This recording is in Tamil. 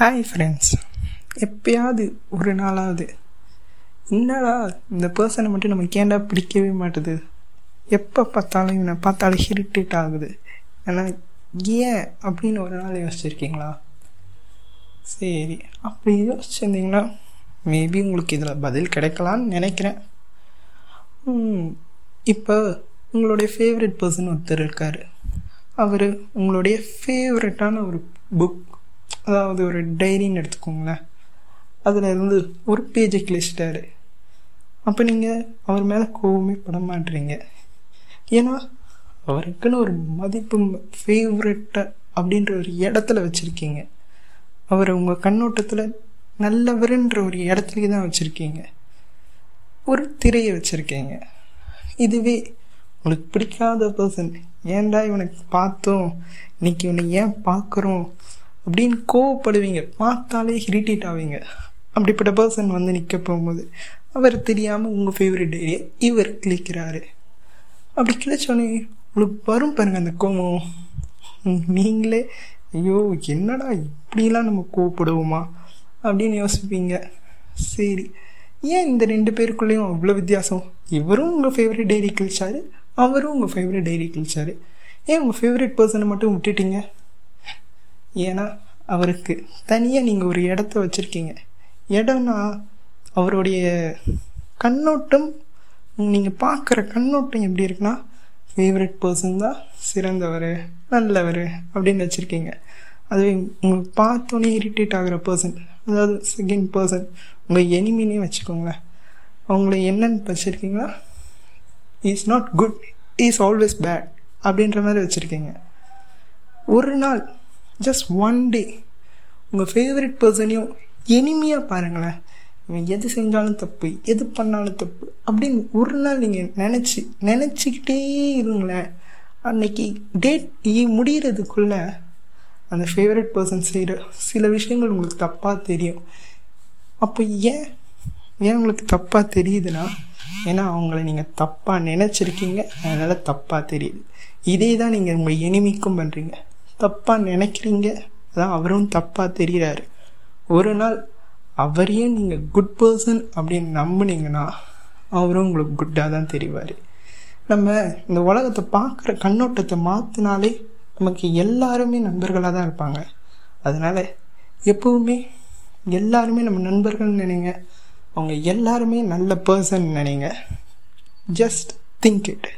ஹாய் ஃப்ரெண்ட்ஸ் எப்பயாவது ஒரு நாளாவது என்னடா இந்த பர்சனை மட்டும் நம்ம ஏன்டா பிடிக்கவே மாட்டுது? எப்போ பார்த்தாலும் இவனை பார்த்தாலும் ஹிரிட்டேட் ஆகுது. ஏன்னா ஏன் அப்படின்னு ஒரு நாள் யோசிச்சிருக்கீங்களா? சரி அப்படி யோசிச்சிருந்தீங்கன்னா மேபி உங்களுக்கு இதில் பதில் கிடைக்கலான்னு நினைக்கிறேன். இப்போ உங்களுடைய ஃபேவரட் பர்சன் ஒருத்தர் இருக்கார். அவர் உங்களுடைய ஃபேவரட்டான ஒரு புக் அதாவது ஒரு டைரின்னு எடுத்துக்கோங்களேன். அதில் இருந்து ஒரு பேஜை கிழிச்சிட்டாரு. அப்போ நீங்கள் அவர் மேலே கோவமே பட மாட்டீங்க. ஏன்னா அவருக்குன்னு ஒரு மதிப்பு ஃபேவரட்டை அப்படின்ற ஒரு இடத்துல வச்சுருக்கீங்க. அவரை உங்கள் கண்ணோட்டத்தில் நல்லவருன்ற ஒரு இடத்துலையே தான் வச்சுருக்கீங்க. ஒரு திரையை வச்சுருக்கீங்க. இதுவே உங்களுக்கு பிடிக்காத பர்சன் ஏன்டா இவனுக்கு பார்த்தோம்? இன்னைக்கு இவனை ஏன் பார்க்குறோம்? அப்படின்னு கோவப்படுவீங்க. பார்த்தாலே இரிட்டேட் ஆவீங்க. அப்படிப்பட்ட பர்சன் வந்து நிற்க போகும்போது அவர் தெரியாமல் உங்கள் ஃபேவரட் ஏரியா இவர் கிளிக்கிறாரு அப்படி கிழிச்சோன்னே உங்களுக்கு வரும் பாருங்க அந்த கோபம் நீங்களே ஐயோ என்னடா இப்படிலாம் நம்ம கோவப்படுவோமா? அப்படின்னு யோசிப்பீங்க. சரி ஏன் இந்த ரெண்டு பேருக்குள்ளேயும் அவ்வளோ வித்தியாசம்? இவரும் உங்கள் ஃபேவரட் டைரி கிழிச்சாரு அவரும் உங்கள் ஃபேவரட் டைரி கிழிச்சாரு. ஏன் உங்கள் ஃபேவரட் பர்சனை மட்டும் விட்டுட்டீங்க? ஏன்னா அவருக்கு தனியாக நீங்கள் ஒரு இடத்த வச்சுருக்கீங்க. இடம்னா அவருடைய கண்ணோட்டம் நீங்கள் பார்க்குற கண்ணோட்டம் எப்படி இருக்குன்னா ஃபேவரட் பர்சன் தான் சிறந்தவர் நல்லவர் அப்படின்னு வச்சுருக்கீங்க. அதுவே உங்களுக்கு பார்த்தோன்னே இரிட்டேட் ஆகிற பர்சன் அதாவது செகண்ட் பர்சன் உங்கள் எனிமினே வச்சுக்கோங்களேன். அவங்கள என்னன்னு வச்சுருக்கீங்களா? Is not good is always bad அப்படின்ற மாதிரி வச்சுருக்கீங்க. ஒரு நாள் ஜஸ்ட் ஒன் டே உங்கள் ஃபேவரட் பர்சனையும் எளிமையாக பாருங்களேன். இவன் எது செஞ்சாலும் தப்பு எது பண்ணாலும் தப்பு அப்படின்னு ஒரு நாள் நீங்கள் நினச்சி நினச்சிக்கிட்டே இருங்களேன். அன்னைக்கு டேட் முடிகிறதுக்குள்ளே அந்த ஃபேவரட் பர்சன் செய்கிற சில விஷயங்கள் உங்களுக்கு தப்பாக தெரியும். அப்போ ஏன் ஏன் உங்களுக்கு தப்பாக தெரியுதுன்னா ஏன்னா அவங்கள நீங்கள் தப்பாக நினச்சிருக்கீங்க அதனால் தப்பாக தெரியுது. இதே தான் நீங்கள் உங்கள் எனிமிக்கும் பண்ணுறீங்க தப்பாக நினைக்கிறீங்க? அதான் அவரும் தப்பாக தெரிகிறாரு ஒரு நாள் அவரையே நீங்கள் குட் பர்சன் அப்படின்னு நம்புனீங்கன்னா அவரும் உங்களுக்கு குட்டாக தான் தெரிவார். நம்ம இந்த உலகத்தை பார்க்குற கண்ணோட்டத்தை மாற்றினாலே நமக்கு எல்லாருமே நண்பர்களாக தான் இருப்பாங்க. அதனால் எப்பவுமே எல்லாருமே நம்ம நண்பர்கள்னு நினைங்க. அவங்க எல்லாருமே நல்ல பர்சன் நினைங்க. Just think it